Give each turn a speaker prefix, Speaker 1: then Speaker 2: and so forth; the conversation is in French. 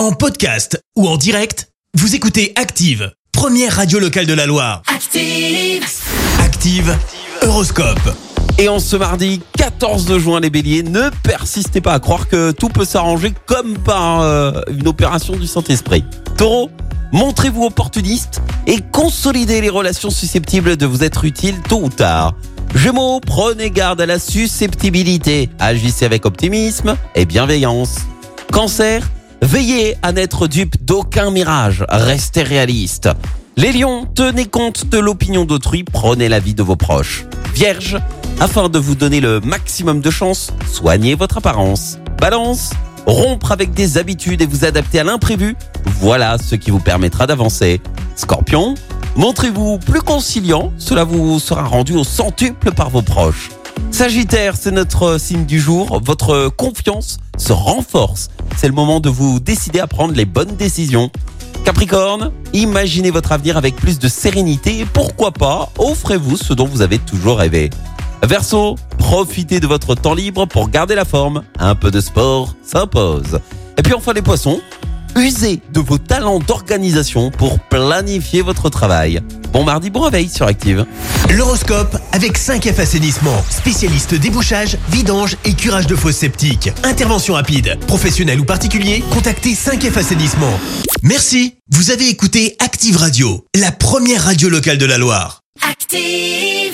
Speaker 1: En podcast ou en direct, vous écoutez Active, première radio locale de la Loire.
Speaker 2: Active.
Speaker 1: Active, Horoscope.
Speaker 3: Et en ce mardi 14 juin, les béliers, ne persistez pas à croire que tout peut s'arranger comme par euh, une opération du Saint-Esprit. Taureau, montrez-vous opportuniste et consolidez les relations susceptibles de vous être utiles tôt ou tard. Gémeaux, prenez garde à la susceptibilité. Agissez avec optimisme et bienveillance. Cancer, veillez à n'être dupe d'aucun mirage. Restez réaliste. Les lions, tenez compte de l'opinion d'autrui, prenez l'avis de vos proches. Vierge, afin de vous donner le maximum de chance, soignez votre apparence. Balance, rompre avec des habitudes et vous adapter à l'imprévu, voilà ce qui vous permettra d'avancer. Scorpion, montrez-vous plus conciliant, cela vous sera rendu au centuple par vos proches. Sagittaire, c'est notre signe du jour, votre confiance se renforce. C'est le moment de vous décider à prendre les bonnes décisions. Capricorne, imaginez votre avenir avec plus de sérénité et pourquoi pas, offrez-vous ce dont vous avez toujours rêvé. Verseau, profitez de votre temps libre pour garder la forme. Un peu de sport s'impose. Et puis enfin les poissons, usez de vos talents d'organisation pour planifier votre travail. Bon mardi, bon réveil sur Active.
Speaker 1: L'horoscope avec 5F Assainissement, spécialiste débouchage, vidange et curage de fosses septiques. Intervention rapide, professionnel ou particulier, contactez 5F Assainissement. Merci, vous avez écouté Active Radio, la première radio locale de la Loire.
Speaker 2: Active.